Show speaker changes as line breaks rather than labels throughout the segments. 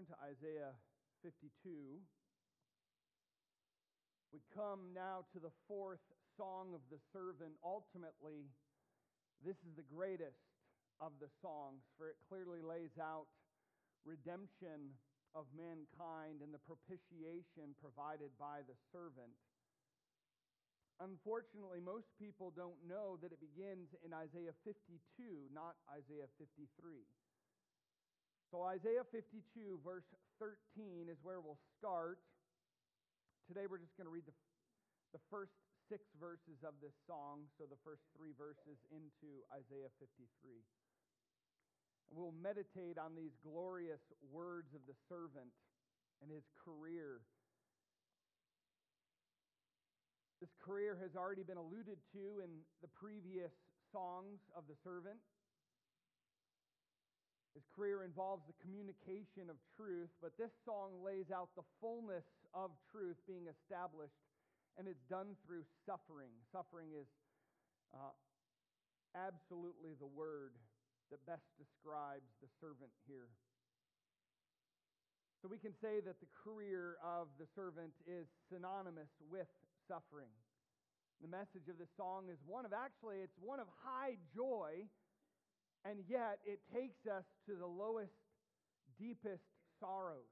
turn to Isaiah 52, we come now to the fourth song of the servant. Ultimately, this is the greatest of the songs, for it clearly lays out redemption of mankind and the propitiation provided by the servant. Unfortunately, most people don't know that it begins in Isaiah 52, not Isaiah 53. So, Isaiah 52, verse 13, is where we'll start. Today, we're just going to read the, the first six verses of this song, so the first three verses into Isaiah 53. We'll meditate on these glorious words of the servant and his career. This career has already been alluded to in the previous songs of the servant. His career involves the communication of truth, but this song lays out the fullness of truth being established, and it's done through suffering. Suffering is uh, absolutely the word that best describes the servant here. So we can say that the career of the servant is synonymous with suffering. The message of this song is one of actually, it's one of high joy, and yet it takes us to the lowest, deepest sorrows.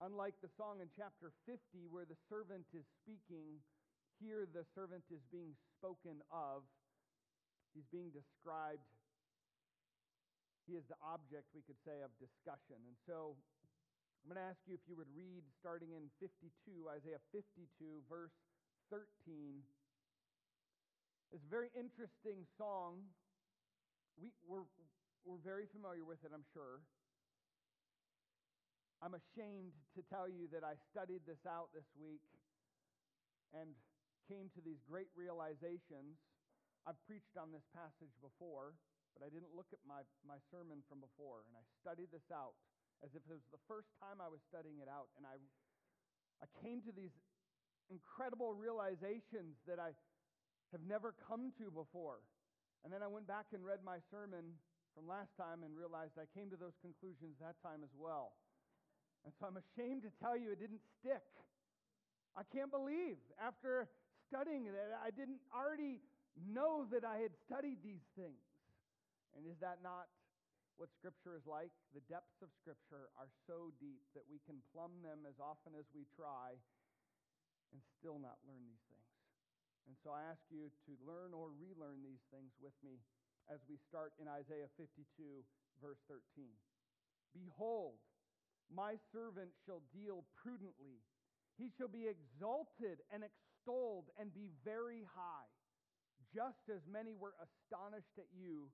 Unlike the song in chapter 50, where the servant is speaking, here the servant is being spoken of He's being described. He is the object, we could say, of discussion. And so I'm going to ask you if you would read starting in 52, Isaiah 52, verse 13. It's a very interesting song. We, we're, we're very familiar with it, I'm sure. I'm ashamed to tell you that I studied this out this week and came to these great realizations I've preached on this passage before, but I didn't look at my, my sermon from before, and I studied this out as if it was the first time I was studying it out. And I, I came to these incredible realizations that I have never come to before. And then I went back and read my sermon from last time and realized I came to those conclusions that time as well. And so I'm ashamed to tell you it didn't stick. I can't believe after studying that I didn't already know that I had studied these things. And is that not what Scripture is like? The depths of Scripture are so deep that we can plumb them as often as we try and still not learn these things. And so I ask you to learn or relearn these things with me as we start in Isaiah 52, verse 13. Behold, my servant shall deal prudently. He shall be exalted and extolled and be very high. Just as many were astonished at you,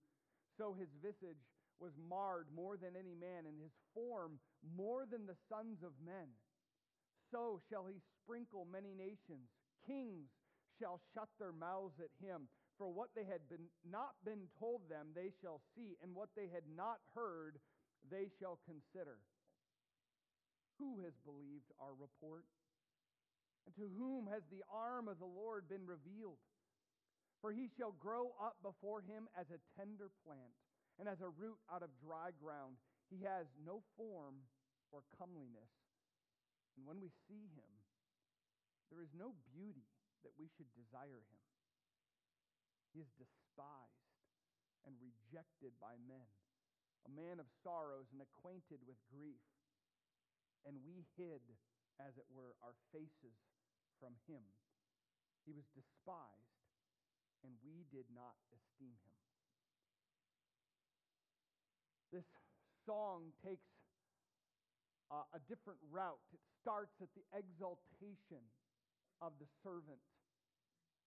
so his visage was marred more than any man, and his form more than the sons of men. So shall he sprinkle many nations. Kings shall shut their mouths at him. For what they had been, not been told them, they shall see, and what they had not heard, they shall consider. Who has believed our report? And to whom has the arm of the Lord been revealed? For he shall grow up before him as a tender plant, and as a root out of dry ground. He has no form or comeliness. And when we see him, there is no beauty that we should desire him. He is despised and rejected by men, a man of sorrows and acquainted with grief. And we hid, as it were, our faces from him. He was despised and we did not esteem him. This song takes uh, a different route. It starts at the exaltation of the servant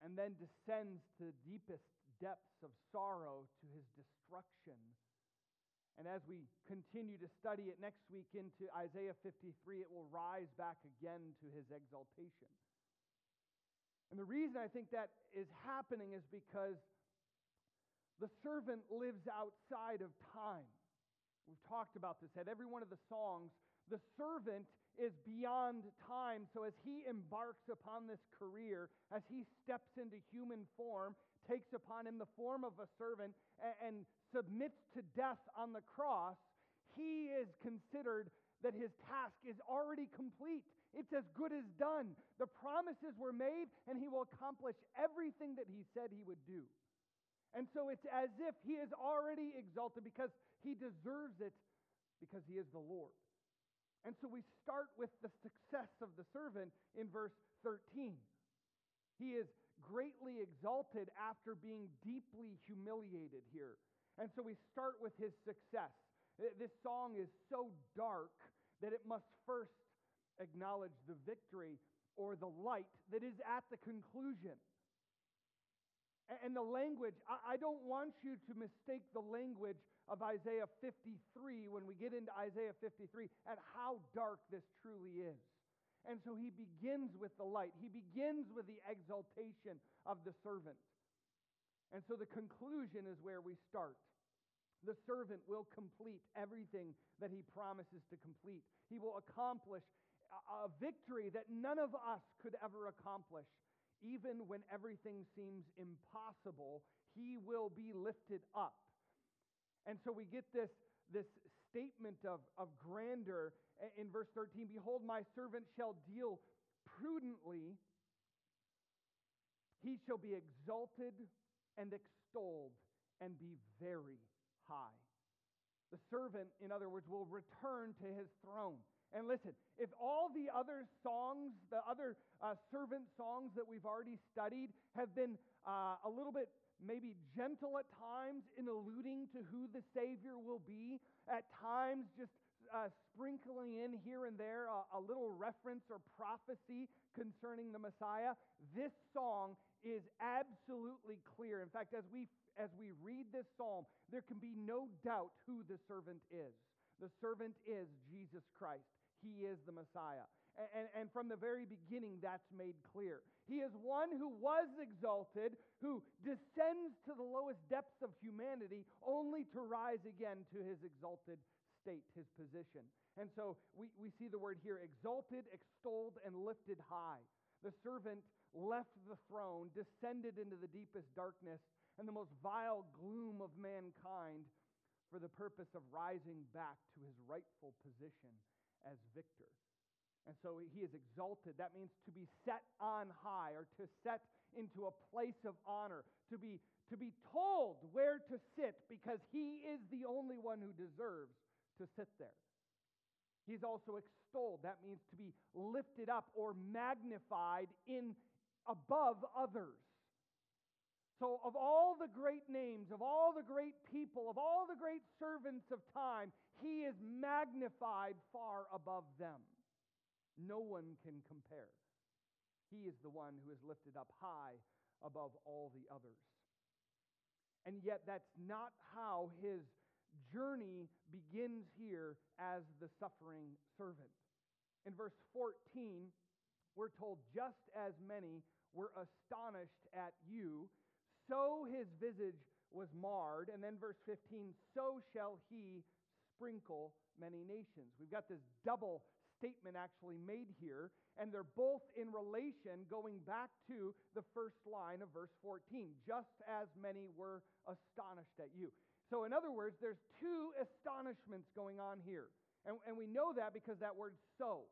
and then descends to the deepest depths of sorrow to his destruction. And as we continue to study it next week into Isaiah 53, it will rise back again to his exaltation. And the reason I think that is happening is because the servant lives outside of time. We've talked about this at every one of the songs. The servant is beyond time. So as he embarks upon this career, as he steps into human form, takes upon him the form of a servant and, and submits to death on the cross, he is considered that his task is already complete. It's as good as done. The promises were made, and he will accomplish everything that he said he would do. And so it's as if he is already exalted because he deserves it because he is the Lord. And so we start with the success of the servant in verse 13. He is greatly exalted after being deeply humiliated here. And so we start with his success. This song is so dark that it must first acknowledge the victory or the light that is at the conclusion. And the language, I don't want you to mistake the language of Isaiah 53 when we get into Isaiah 53 at how dark this truly is. And so he begins with the light, he begins with the exaltation of the servant. And so the conclusion is where we start. The servant will complete everything that he promises to complete. He will accomplish a victory that none of us could ever accomplish. Even when everything seems impossible, he will be lifted up. And so we get this, this statement of, of grandeur in verse 13 Behold, my servant shall deal prudently, he shall be exalted and extolled and be very high. The servant, in other words, will return to his throne. And listen, if all the other songs, the other uh, servant songs that we've already studied, have been uh, a little bit maybe gentle at times in alluding to who the Savior will be, at times just uh, sprinkling in here and there a, a little reference or prophecy concerning the Messiah, this song is absolutely clear. In fact, as we as we read this psalm, there can be no doubt who the servant is. The servant is Jesus Christ. He is the Messiah. And, and, from the very beginning, that's made clear. He is one who was exalted, who descends to the lowest depths of humanity, only to rise again to his exalted state, his position. And so we, we see the word here exalted, extolled, and lifted high. The servant left the throne, descended into the deepest darkness, and the most vile gloom of mankind for the purpose of rising back to his rightful position as victor. And so he is exalted. That means to be set on high or to set into a place of honor, to be, to be told where to sit because he is the only one who deserves to sit there. He's also extolled. That means to be lifted up or magnified in above others. So, of all the great names, of all the great people, of all the great servants of time, he is magnified far above them. No one can compare. He is the one who is lifted up high above all the others. And yet, that's not how his journey begins here as the suffering servant. In verse 14, we're told, just as many were astonished at you, so his visage was marred. And then verse 15, so shall he sprinkle many nations. We've got this double statement actually made here, and they're both in relation going back to the first line of verse 14. Just as many were astonished at you. So, in other words, there's two astonishments going on here. And, and we know that because that word so.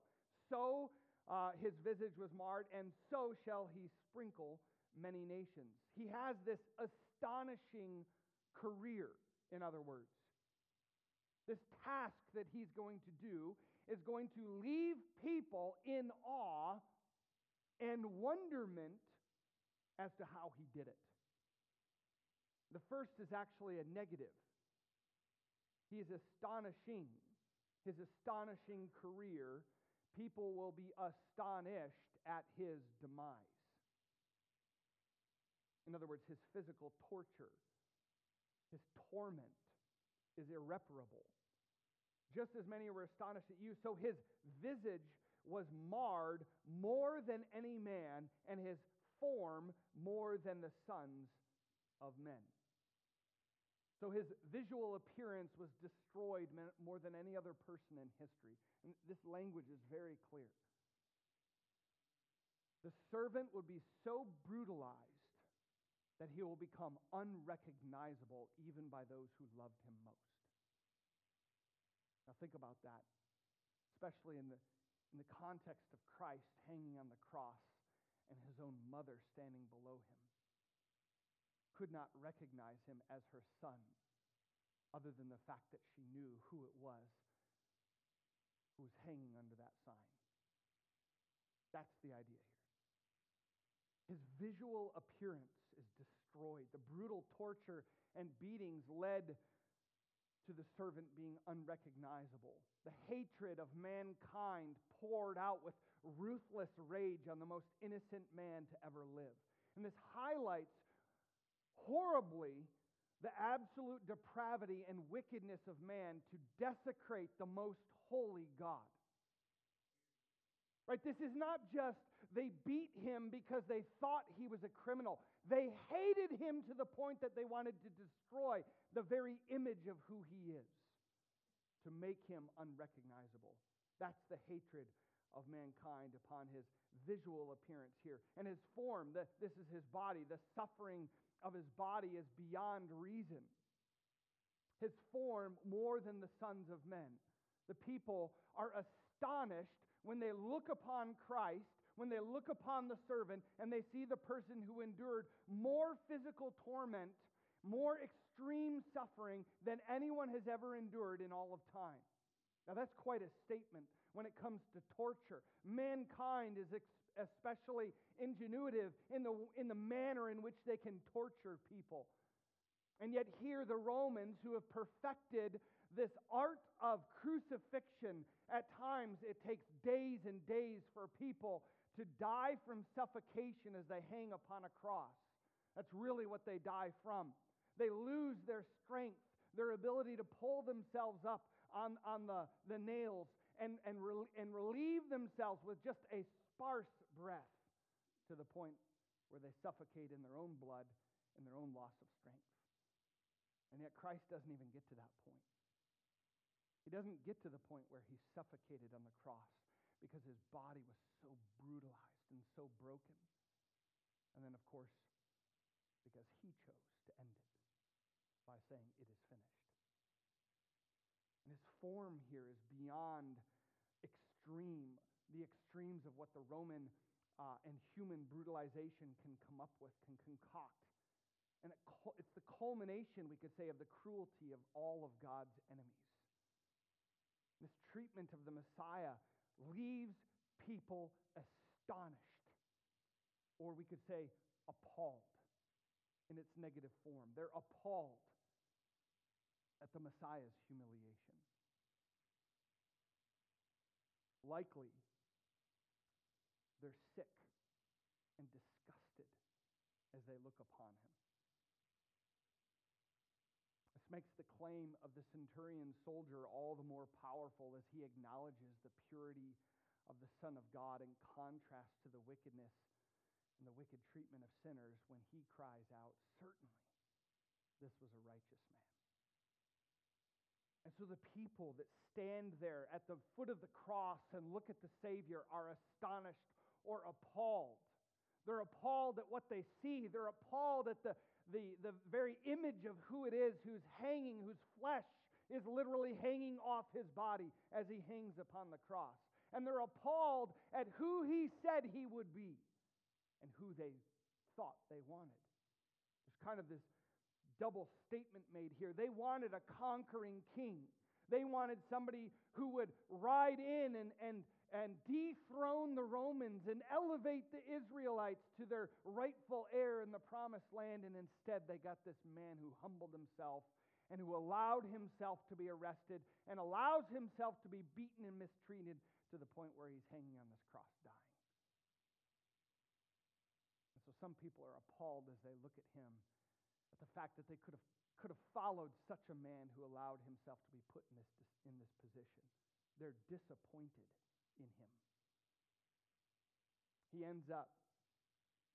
So uh, his visage was marred, and so shall he sprinkle many nations. He has this astonishing career, in other words. This task that he's going to do is going to leave people in awe and wonderment as to how he did it. The first is actually a negative. He is astonishing. His astonishing career, people will be astonished at his demise. In other words, his physical torture, his torment is irreparable. Just as many were astonished at you, so his visage was marred more than any man, and his form more than the sons of men. So his visual appearance was destroyed more than any other person in history. And this language is very clear. The servant would be so brutalized that he will become unrecognizable even by those who loved him most. Now, think about that, especially in the, in the context of Christ hanging on the cross and his own mother standing below him. Could not recognize him as her son, other than the fact that she knew who it was who was hanging under that sign. That's the idea here. His visual appearance is destroyed. The brutal torture and beatings led to the servant being unrecognizable. The hatred of mankind poured out with ruthless rage on the most innocent man to ever live. And this highlights horribly the absolute depravity and wickedness of man to desecrate the most holy God. Right? This is not just they beat him because they thought he was a criminal. They hated him to the point that they wanted to destroy the very image of who he is to make him unrecognizable. That's the hatred of mankind upon his visual appearance here. And his form, the, this is his body, the suffering of his body is beyond reason. His form more than the sons of men. The people are astonished when they look upon Christ, when they look upon the servant, and they see the person who endured more physical torment, more extreme suffering than anyone has ever endured in all of time. Now, that's quite a statement when it comes to torture. Mankind is especially ingenuitive in the, in the manner in which they can torture people. And yet, here, the Romans, who have perfected this art of crucifixion, at times it takes days and days for people to die from suffocation as they hang upon a cross. That's really what they die from. They lose their strength, their ability to pull themselves up on, on the, the nails and, and, re- and relieve themselves with just a sparse breath to the point where they suffocate in their own blood and their own loss of strength. And yet Christ doesn't even get to that point. He doesn't get to the point where he's suffocated on the cross because his body was so brutalized and so broken. And then, of course, because he chose to end it by saying, It is finished. And his form here is beyond extreme, the extremes of what the Roman uh, and human brutalization can come up with, can concoct. And it, it's the culmination, we could say, of the cruelty of all of God's enemies. This treatment of the Messiah leaves people astonished, or we could say appalled in its negative form. They're appalled at the Messiah's humiliation. Likely, they're sick and disgusted as they look upon him. This makes the claim of the centurion soldier all the more powerful as he acknowledges the purity of the Son of God in contrast to the wickedness and the wicked treatment of sinners when he cries out, Certainly, this was a righteous man. And so the people that stand there at the foot of the cross and look at the Savior are astonished or appalled. They're appalled at what they see. They're appalled at the, the, the very image of who it is who's hanging, whose flesh is literally hanging off his body as he hangs upon the cross. And they're appalled at who he said he would be and who they thought they wanted. There's kind of this double statement made here. They wanted a conquering king. They wanted somebody who would ride in and, and, and dethrone the Romans and elevate the Israelites to their rightful heir in the promised land. And instead, they got this man who humbled himself and who allowed himself to be arrested and allows himself to be beaten and mistreated to the point where he's hanging on this cross dying. And so some people are appalled as they look at him at the fact that they could have, could have followed such a man who allowed himself to be put in this, in this position. They're disappointed in him. He ends up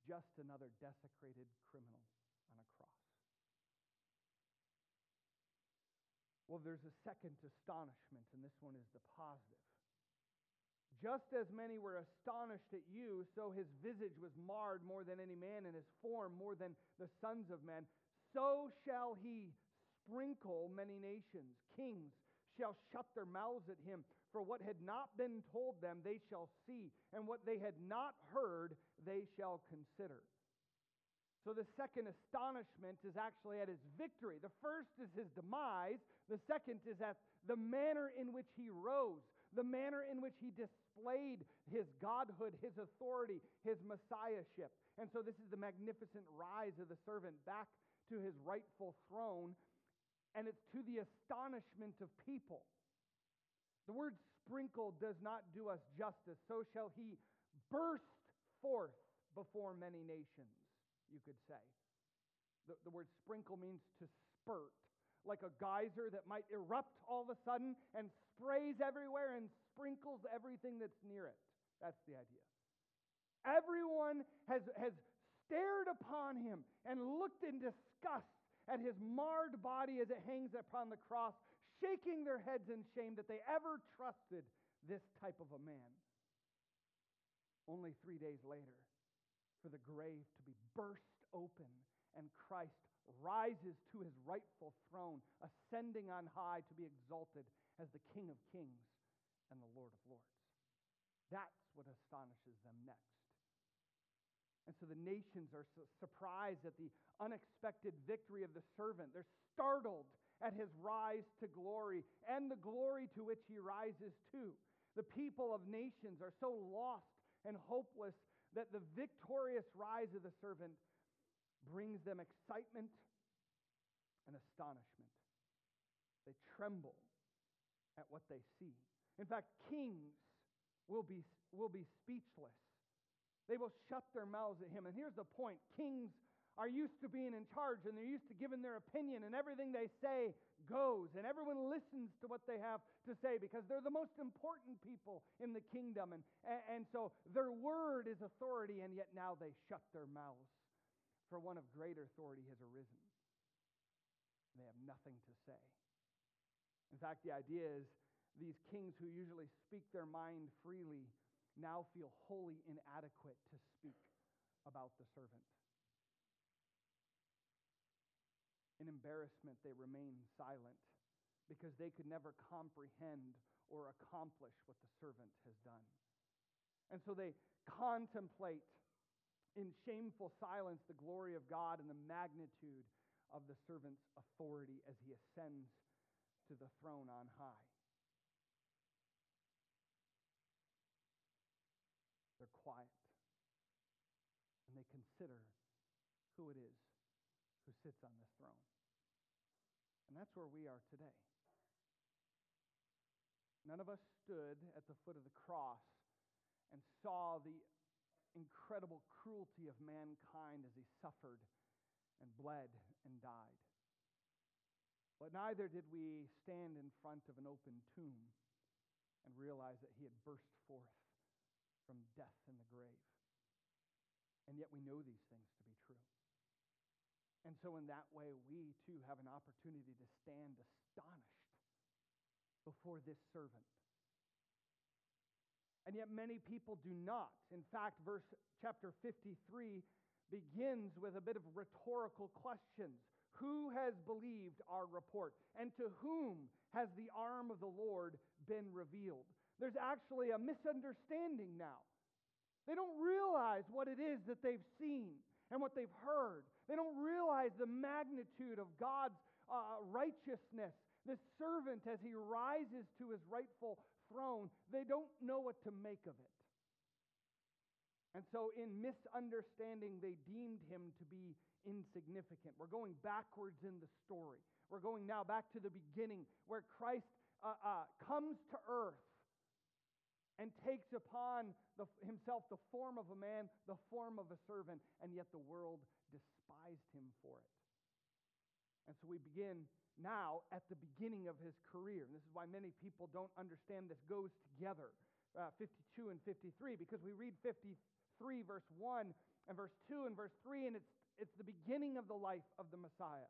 just another desecrated criminal on a cross. Well, there's a second astonishment, and this one is the positive. Just as many were astonished at you, so his visage was marred more than any man, and his form more than the sons of men. So shall he sprinkle many nations. Kings shall shut their mouths at him. For what had not been told them, they shall see, and what they had not heard, they shall consider. So the second astonishment is actually at his victory. The first is his demise, the second is at the manner in which he rose, the manner in which he displayed his godhood, his authority, his messiahship. And so this is the magnificent rise of the servant back to his rightful throne, and it's to the astonishment of people. The word sprinkle does not do us justice. So shall he burst forth before many nations, you could say. The, the word sprinkle means to spurt, like a geyser that might erupt all of a sudden and sprays everywhere and sprinkles everything that's near it. That's the idea. Everyone has, has stared upon him and looked in disgust at his marred body as it hangs upon the cross, shaking their heads in shame that they ever trusted this type of a man. Only three days later, for the grave to be burst open and Christ rises to his rightful throne, ascending on high to be exalted as the King of kings and the Lord of lords. That's what astonishes them next. And so the nations are su- surprised at the unexpected victory of the servant. They're startled at his rise to glory and the glory to which he rises to. The people of nations are so lost and hopeless that the victorious rise of the servant brings them excitement and astonishment. They tremble at what they see. In fact, kings will be, will be speechless. They will shut their mouths at him. And here's the point kings are used to being in charge and they're used to giving their opinion, and everything they say goes, and everyone listens to what they have to say because they're the most important people in the kingdom. And, and, so their word is authority, and yet now they shut their mouths, for one of greater authority has arisen. They have nothing to say. In fact, the idea is these kings who usually speak their mind freely now feel wholly inadequate to speak about the servant. In embarrassment, they remain silent because they could never comprehend or accomplish what the servant has done. And so they contemplate in shameful silence the glory of God and the magnitude of the servant's authority as he ascends to the throne on high. They're quiet and they consider who it is who sits on this throne. And that's where we are today. None of us stood at the foot of the cross and saw the incredible cruelty of mankind as he suffered and bled and died. But neither did we stand in front of an open tomb and realize that he had burst forth from death in the grave. And yet we know these things. And so, in that way, we too have an opportunity to stand astonished before this servant. And yet, many people do not. In fact, verse chapter 53 begins with a bit of rhetorical questions. Who has believed our report? And to whom has the arm of the Lord been revealed? There's actually a misunderstanding now. They don't realize what it is that they've seen and what they've heard. They don't realize the magnitude of God's uh, righteousness. The servant, as he rises to his rightful throne, they don't know what to make of it. And so, in misunderstanding, they deemed him to be insignificant. We're going backwards in the story. We're going now back to the beginning where Christ uh, uh, comes to earth and takes upon the, himself the form of a man, the form of a servant, and yet the world despised him for it. And so we begin now at the beginning of his career. And this is why many people don't understand this goes together, uh, 52 and 53, because we read 53, verse 1 and verse 2 and verse 3, and it's, it's the beginning of the life of the Messiah.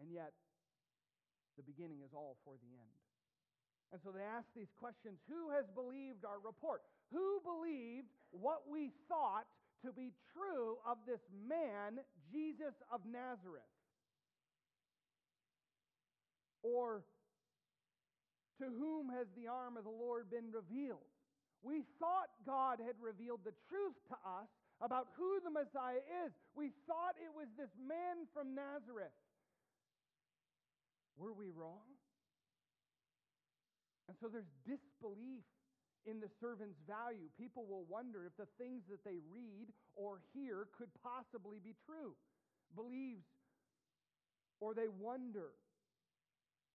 And yet, the beginning is all for the end. And so they asked these questions Who has believed our report? Who believed what we thought to be true of this man, Jesus of Nazareth? Or to whom has the arm of the Lord been revealed? We thought God had revealed the truth to us about who the Messiah is. We thought it was this man from Nazareth. Were we wrong? And so there's disbelief in the servant's value. People will wonder if the things that they read or hear could possibly be true. Believes, or they wonder,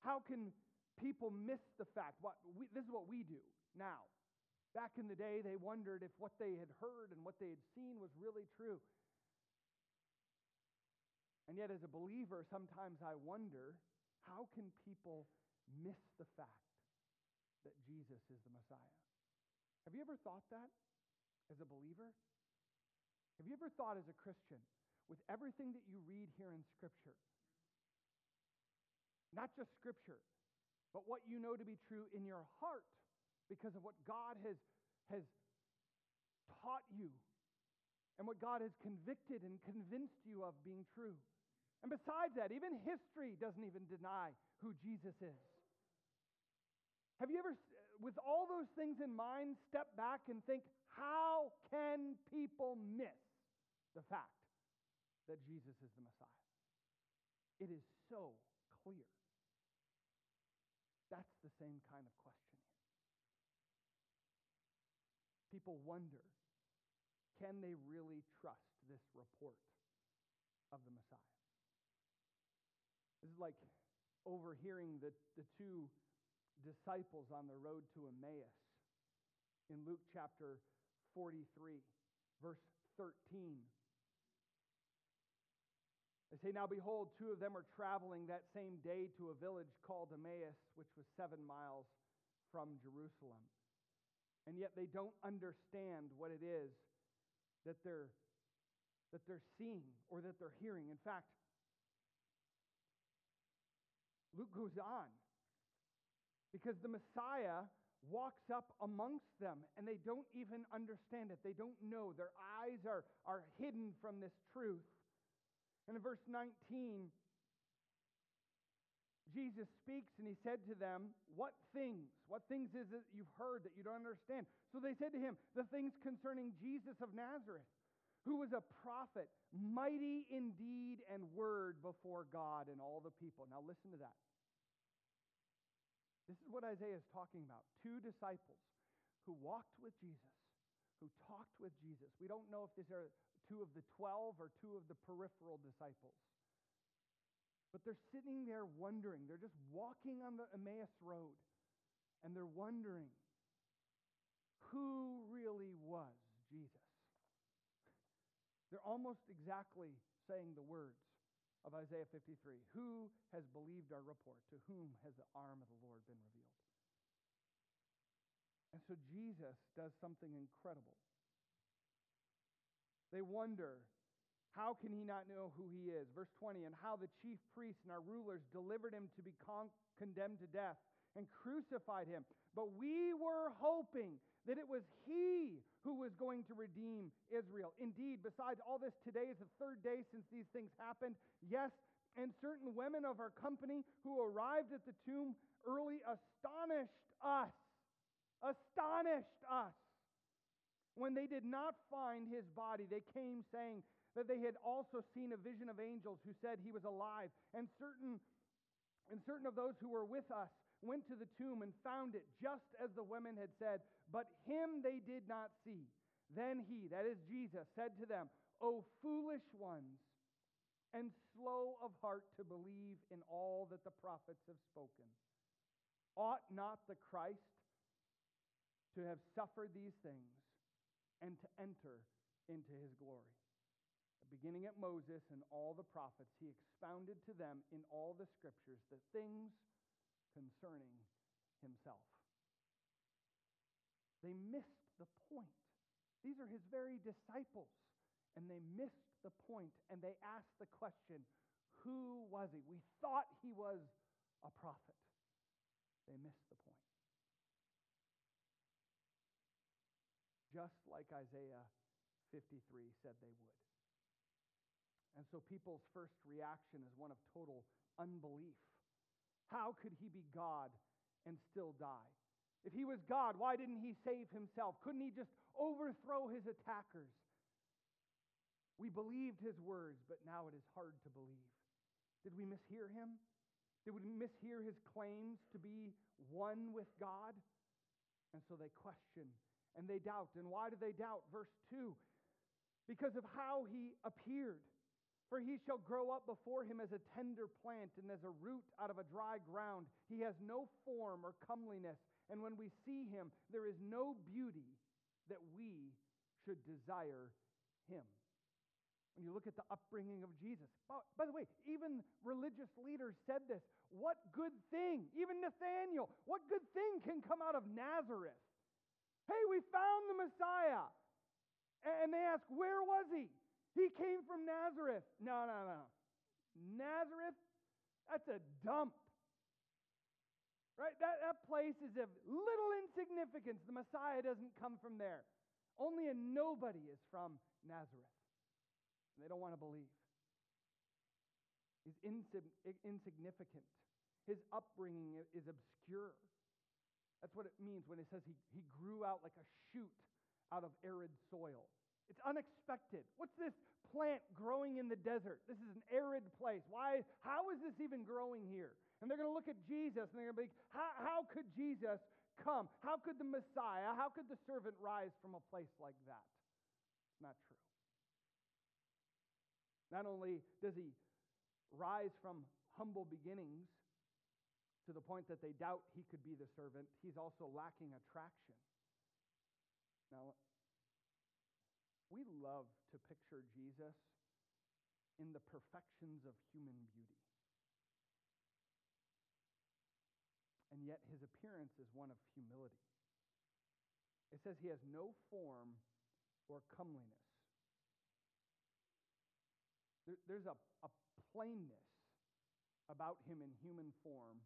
how can people miss the fact? What we, this is what we do now. Back in the day, they wondered if what they had heard and what they had seen was really true. And yet, as a believer, sometimes I wonder how can people miss the fact that Jesus is the Messiah? Have you ever thought that as a believer? Have you ever thought as a Christian, with everything that you read here in Scripture, not just Scripture, but what you know to be true in your heart because of what God has, has taught you and what God has convicted and convinced you of being true? And besides that, even history doesn't even deny who Jesus is. Have you ever with all those things in mind, step back and think how can people miss the fact that Jesus is the Messiah? It is so clear. That's the same kind of question. People wonder can they really trust this report of the Messiah? This is like overhearing the, the two disciples on the road to Emmaus in Luke chapter 43, verse 13. They say, Now behold, two of them are traveling that same day to a village called Emmaus, which was seven miles from Jerusalem. And yet they don't understand what it is that they're, that they're seeing or that they're hearing. In fact, Luke goes on because the Messiah walks up amongst them and they don't even understand it. They don't know. Their eyes are, are hidden from this truth. And in verse 19, Jesus speaks and he said to them, What things? What things is it you've heard that you don't understand? So they said to him, The things concerning Jesus of Nazareth, who was a prophet, mighty in deed and word before God and all the people. Now listen to that. This is what Isaiah is talking about. Two disciples who walked with Jesus, who talked with Jesus. We don't know if these are two of the 12 or two of the peripheral disciples. But they're sitting there wondering. They're just walking on the Emmaus Road, and they're wondering who really was Jesus. They're almost exactly saying the words of Isaiah 53 Who has believed our report? To whom has the arm of the Lord been revealed? And so Jesus does something incredible. They wonder, how can he not know who he is? Verse 20, and how the chief priests and our rulers delivered him to be con- condemned to death and crucified him. But we were hoping that it was he who was going to redeem Israel. Indeed, besides all this, today is the third day since these things happened. Yes, and certain women of our company who arrived at the tomb early astonished us. Astonished us. When they did not find his body, they came saying that they had also seen a vision of angels who said he was alive. And certain, and certain of those who were with us went to the tomb and found it just as the women had said, but him they did not see. Then he, that is Jesus, said to them, O foolish ones, and slow of heart to believe in all that the prophets have spoken. Ought not the Christ to have suffered these things and to enter into his glory? Beginning at Moses and all the prophets, he expounded to them in all the scriptures the things concerning himself. They missed the point. These are his very disciples, and they missed the point, and they asked the question, Who was he? We thought he was a prophet. They missed the point. Just like Isaiah 53 said they would. And so people's first reaction is one of total unbelief. How could he be God and still die? If he was God, why didn't he save himself? Couldn't he just overthrow his attackers? We believed his words, but now it is hard to believe. Did we mishear him? Did we mishear his claims to be one with God? And so they question and they doubt. And why do they doubt? Verse 2 because of how he appeared. For he shall grow up before him as a tender plant and as a root out of a dry ground. He has no form or comeliness, and when we see him, there is no beauty that we should desire him. When you look at the upbringing of Jesus, by the way, even religious leaders said this. What good thing, even Nathaniel, what good thing can come out of Nazareth? Hey, we found the Messiah. And they ask, Where was he? He came from Nazareth. No, no, no. Nazareth, that's a dump. Right? That, that place is of little insignificance. The Messiah doesn't come from there. Only a nobody is from Nazareth. And they don't want to believe. He's insignificant. His upbringing is obscure. That's what it means when it says he, he grew out like a shoot out of arid soil. It's unexpected. What's this plant growing in the desert? This is an arid place. Why? How is this even growing here? And they're going to look at Jesus and they're going to be, how, how could Jesus come? How could the Messiah, how could the servant rise from a place like that? Not true. Not only does he rise from humble beginnings to the point that they doubt he could be the servant, he's also lacking attraction. Now, we love to picture Jesus in the perfections of human beauty. And yet his appearance is one of humility. It says he has no form or comeliness. There, there's a, a plainness about him in human form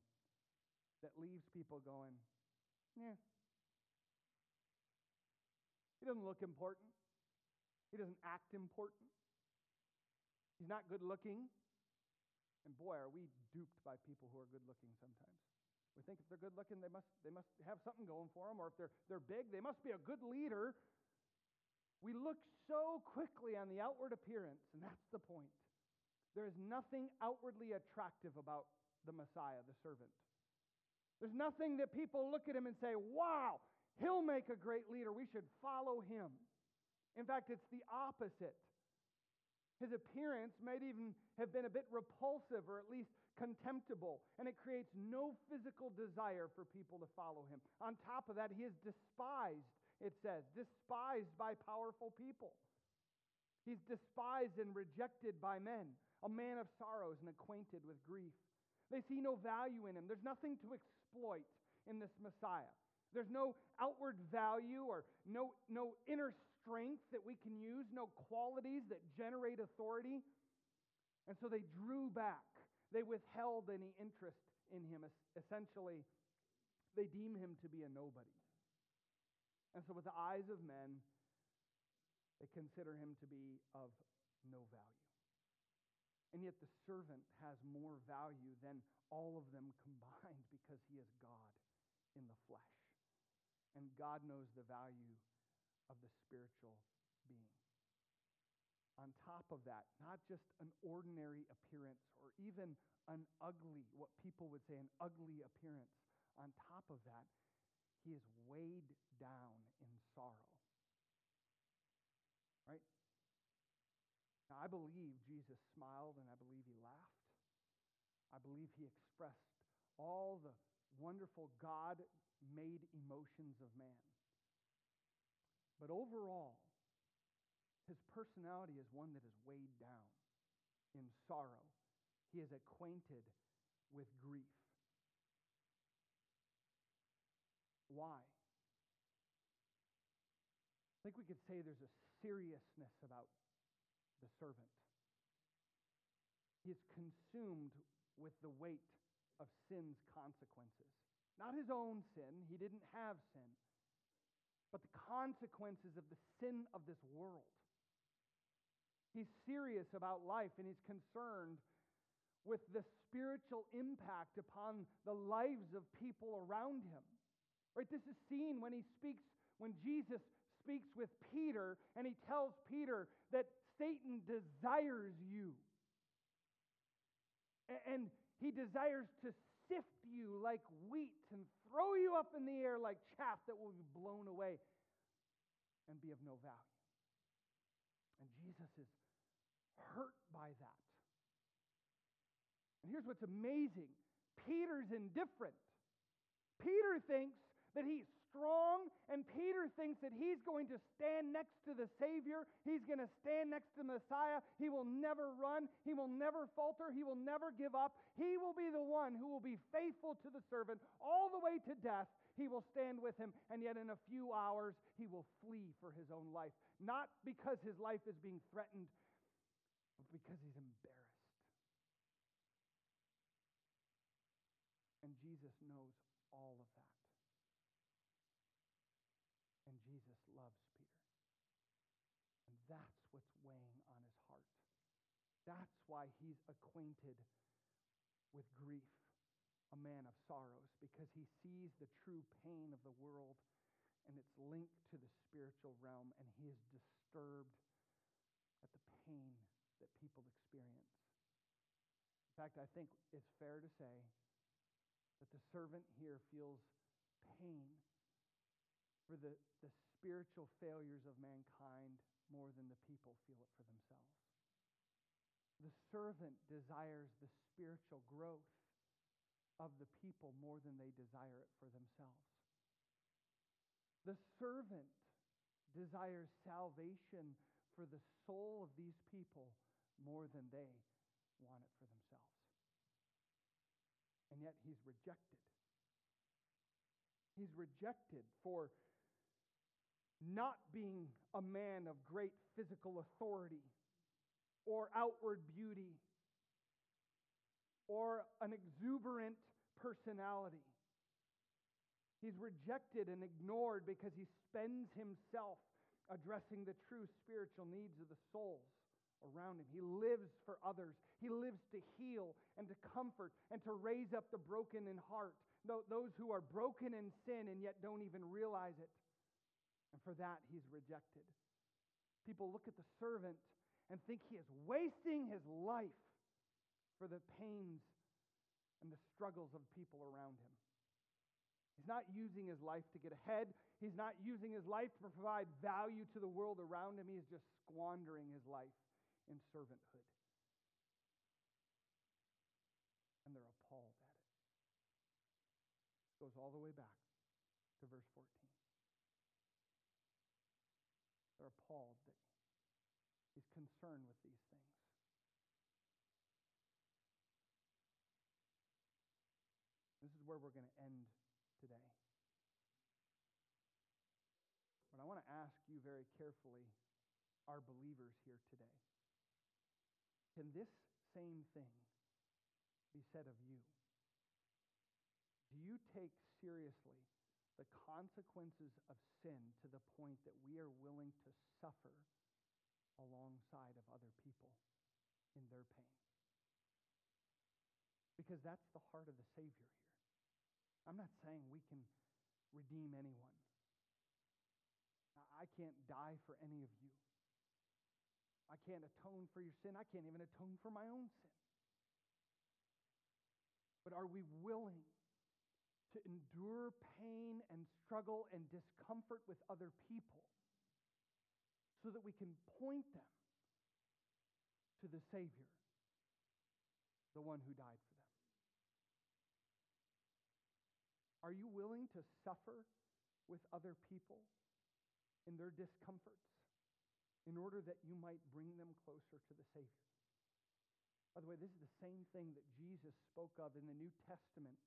that leaves people going, yeah. He doesn't look important. He doesn't act important. He's not good looking. And boy, are we duped by people who are good looking sometimes. We think if they're good looking, they must, they must have something going for them, or if they're, they're big, they must be a good leader. We look so quickly on the outward appearance, and that's the point. There is nothing outwardly attractive about the Messiah, the servant. There's nothing that people look at him and say, wow, he'll make a great leader. We should follow him. In fact, it's the opposite. His appearance might even have been a bit repulsive or at least contemptible, and it creates no physical desire for people to follow him. On top of that, he is despised, it says, despised by powerful people. He's despised and rejected by men, a man of sorrows and acquainted with grief. They see no value in him. There's nothing to exploit in this Messiah. There's no outward value or no, no inner strength that we can use, no qualities that generate authority. And so they drew back. They withheld any interest in him. Essentially, they deem him to be a nobody. And so, with the eyes of men, they consider him to be of no value. And yet, the servant has more value than all of them combined because he is God in the flesh. And God knows the value of the spiritual being. On top of that, not just an ordinary appearance or even an ugly, what people would say, an ugly appearance. On top of that, he is weighed down in sorrow. Right? Now, I believe Jesus smiled and I believe he laughed. I believe he expressed all the wonderful God made emotions of man. But overall, his personality is one that is weighed down in sorrow. He is acquainted with grief. Why? I think we could say there's a seriousness about the servant. He is consumed with the weight of sin's consequences. Not his own sin, he didn't have sin, but the consequences of the sin of this world. He's serious about life and he's concerned with the spiritual impact upon the lives of people around him. Right? This is seen when he speaks, when Jesus speaks with Peter and he tells Peter that Satan desires you. And he desires to sift you like wheat and throw you up in the air like chaff that will be blown away and be of no value. And Jesus is hurt by that. And here's what's amazing Peter's indifferent. Peter thinks that he's strong, and Peter thinks that he's going to stand next to the Savior. He's going to stand next to Messiah. He will never run. He will never falter. He will never give up. He will be the one who will be faithful to the servant all the way to death. He will stand with him, and yet in a few hours, he will flee for his own life. Not because his life is being threatened, but because he's embarrassed. And Jesus knows all of that. And Jesus loves Peter. And that's what's weighing on his heart. That's why he's acquainted with grief, a man of sorrows, because he sees the true pain of the world and it's link to the spiritual realm, and he is disturbed at the pain that people experience. In fact, I think it's fair to say that the servant here feels pain for the, the spiritual failures of mankind more than the people feel it for themselves. The servant desires the spiritual growth of the people more than they desire it for themselves. The servant desires salvation for the soul of these people more than they want it for themselves. And yet he's rejected. He's rejected for not being a man of great physical authority or outward beauty or an exuberant personality. He's rejected and ignored because he spends himself addressing the true spiritual needs of the souls around him. He lives for others. He lives to heal and to comfort and to raise up the broken in heart, those who are broken in sin and yet don't even realize it. And for that, he's rejected. People look at the servant and think he is wasting his life for the pains and the struggles of people around him. He's not using his life to get ahead. He's not using his life to provide value to the world around him. He is just squandering his life in servanthood. And they're appalled at it. Goes all the way back to verse 14. They're appalled that he's concerned with these things. This is where we're going to end today. But I want to ask you very carefully, our believers here today. Can this same thing be said of you? Do you take seriously the consequences of sin to the point that we are willing to suffer alongside of other people in their pain? Because that's the heart of the Savior here. I'm not saying we can redeem anyone. I can't die for any of you. I can't atone for your sin. I can't even atone for my own sin. But are we willing to endure pain and struggle and discomfort with other people so that we can point them to the Savior, the one who died for them? Are you willing to suffer with other people in their discomforts in order that you might bring them closer to the Savior? By the way, this is the same thing that Jesus spoke of in the New Testament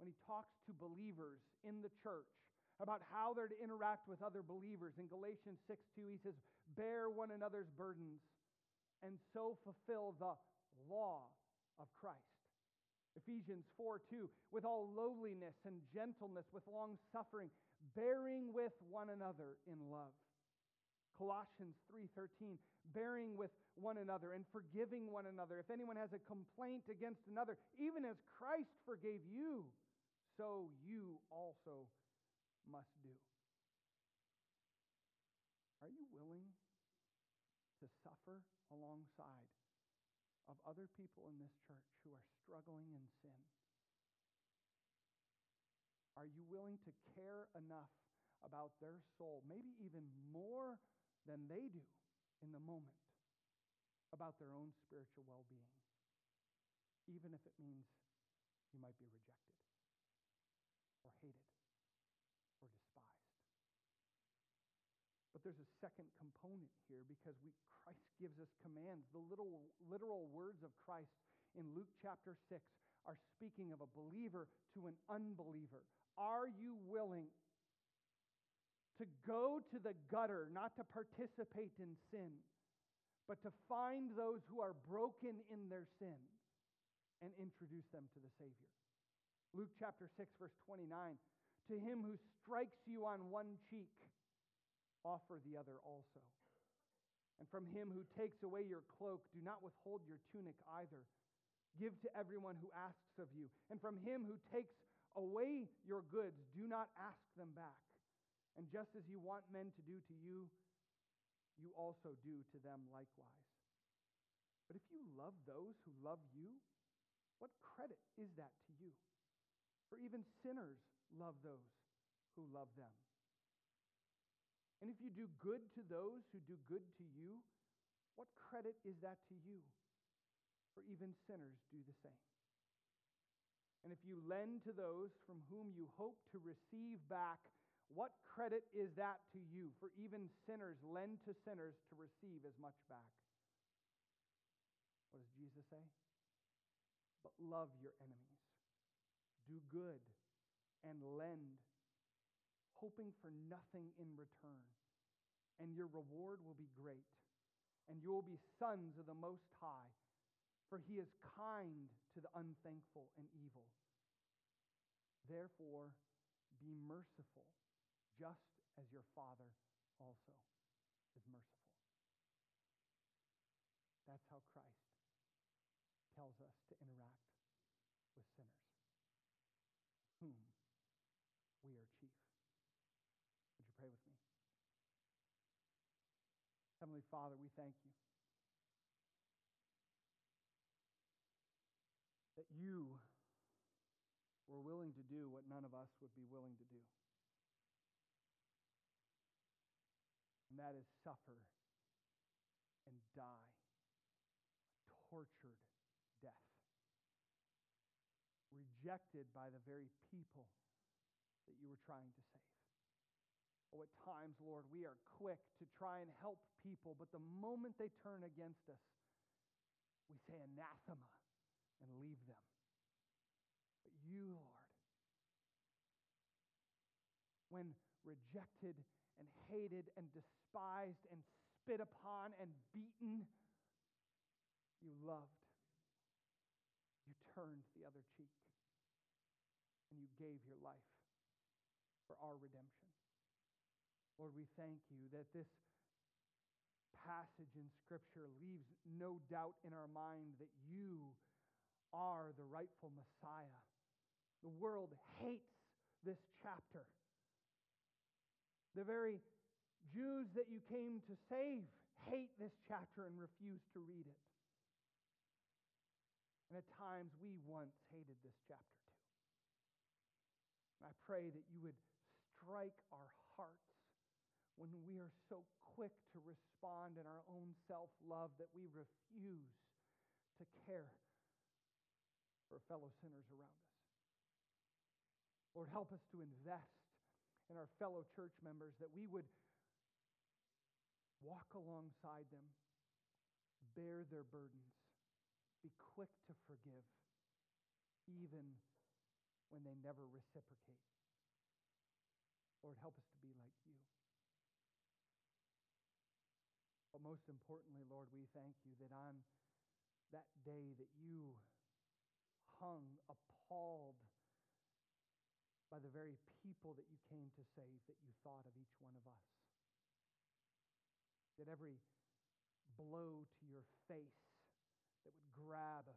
when he talks to believers in the church about how they're to interact with other believers. In Galatians 6 2, he says, Bear one another's burdens and so fulfill the law of Christ. Ephesians 4 2, with all lowliness and gentleness, with long suffering, bearing with one another in love. Colossians 3:13 bearing with one another and forgiving one another if anyone has a complaint against another even as Christ forgave you so you also must do. Are you willing to suffer alongside of other people in this church who are struggling in sin? Are you willing to care enough about their soul maybe even more than they do in the moment about their own spiritual well being, even if it means you might be rejected or hated or despised. But there's a second component here because we, Christ gives us commands. The little, literal words of Christ in Luke chapter 6 are speaking of a believer to an unbeliever. Are you willing to go to the gutter, not to participate in sin, but to find those who are broken in their sin and introduce them to the Savior. Luke chapter 6, verse 29 To him who strikes you on one cheek, offer the other also. And from him who takes away your cloak, do not withhold your tunic either. Give to everyone who asks of you. And from him who takes away your goods, do not ask them back. And just as you want men to do to you, you also do to them likewise. But if you love those who love you, what credit is that to you? For even sinners love those who love them. And if you do good to those who do good to you, what credit is that to you? For even sinners do the same. And if you lend to those from whom you hope to receive back what credit is that to you? For even sinners lend to sinners to receive as much back. What does Jesus say? But love your enemies, do good, and lend, hoping for nothing in return. And your reward will be great, and you will be sons of the Most High, for he is kind to the unthankful and evil. Therefore, be merciful just as your Father also is merciful. That's how Christ tells us to interact with sinners, whom we are chief. Would you pray with me? Heavenly Father, we thank you that you were willing to do what none of us would be willing to do. and that is suffer and die a tortured death, rejected by the very people that you were trying to. Oh, at times, Lord, we are quick to try and help people, but the moment they turn against us, we say anathema and leave them. But you, Lord, when rejected and hated and despised and spit upon and beaten, you loved. You turned the other cheek and you gave your life for our redemption. Lord, we thank you that this passage in Scripture leaves no doubt in our mind that you are the rightful Messiah. The world hates this chapter. The very Jews that you came to save hate this chapter and refuse to read it. And at times we once hated this chapter too. I pray that you would strike our hearts when we are so quick to respond in our own self love that we refuse to care for fellow sinners around us. Lord, help us to invest in our fellow church members that we would walk alongside them, bear their burdens, be quick to forgive, even when they never reciprocate. Lord, help us to be like you. But most importantly, Lord, we thank you that on that day that you hung appalled by the very people that you came to save that you thought of each one of us. That every blow to your face that would grab a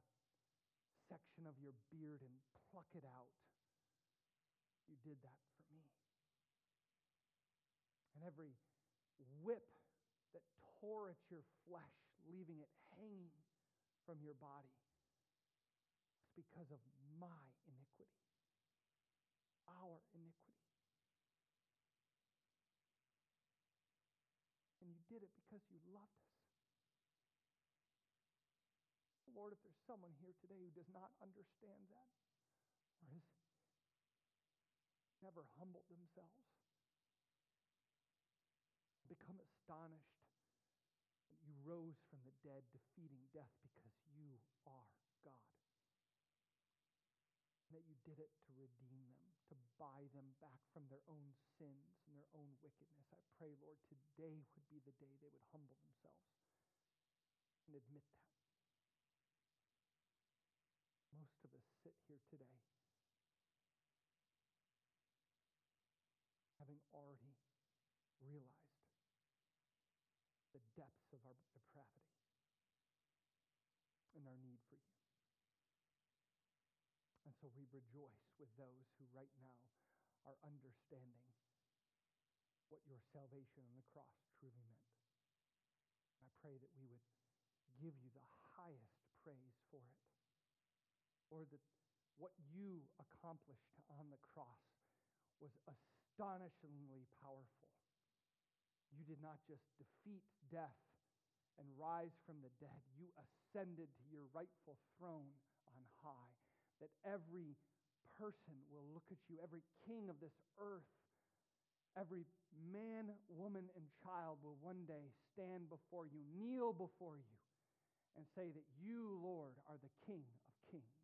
section of your beard and pluck it out, you did that for me. And every whip that tore at your flesh, leaving it hanging from your body, It's because of my iniquity, our iniquity. And you did it because you loved us. Lord, if there's someone here today who does not understand that or has never humbled themselves, become astonished rose from the dead, defeating death because you are God. And that you did it to redeem them, to buy them back from their own sins and their own wickedness. I pray, Lord, today would be the day they would humble themselves and admit that. Most of us sit here today having already realized depths of our depravity and our need for you. And so we rejoice with those who right now are understanding what your salvation on the cross truly meant. I pray that we would give you the highest praise for it. Or that what you accomplished on the cross was astonishingly powerful. You did not just defeat death and rise from the dead, you ascended to your rightful throne on high. That every person will look at you, every king of this earth, every man, woman, and child will one day stand before you, kneel before you, and say that you, Lord, are the King of kings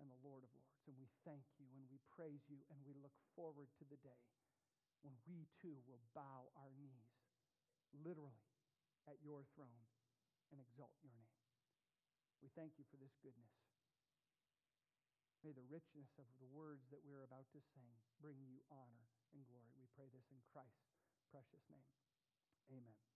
and the Lord of lords. And we thank you and we praise you and we look forward to the day when we too will bow our knees, literally, at your throne and exalt your name. We thank you for this goodness. May the richness of the words that we're about to sing bring you honor and glory. We pray this in Christ's precious name. Amen.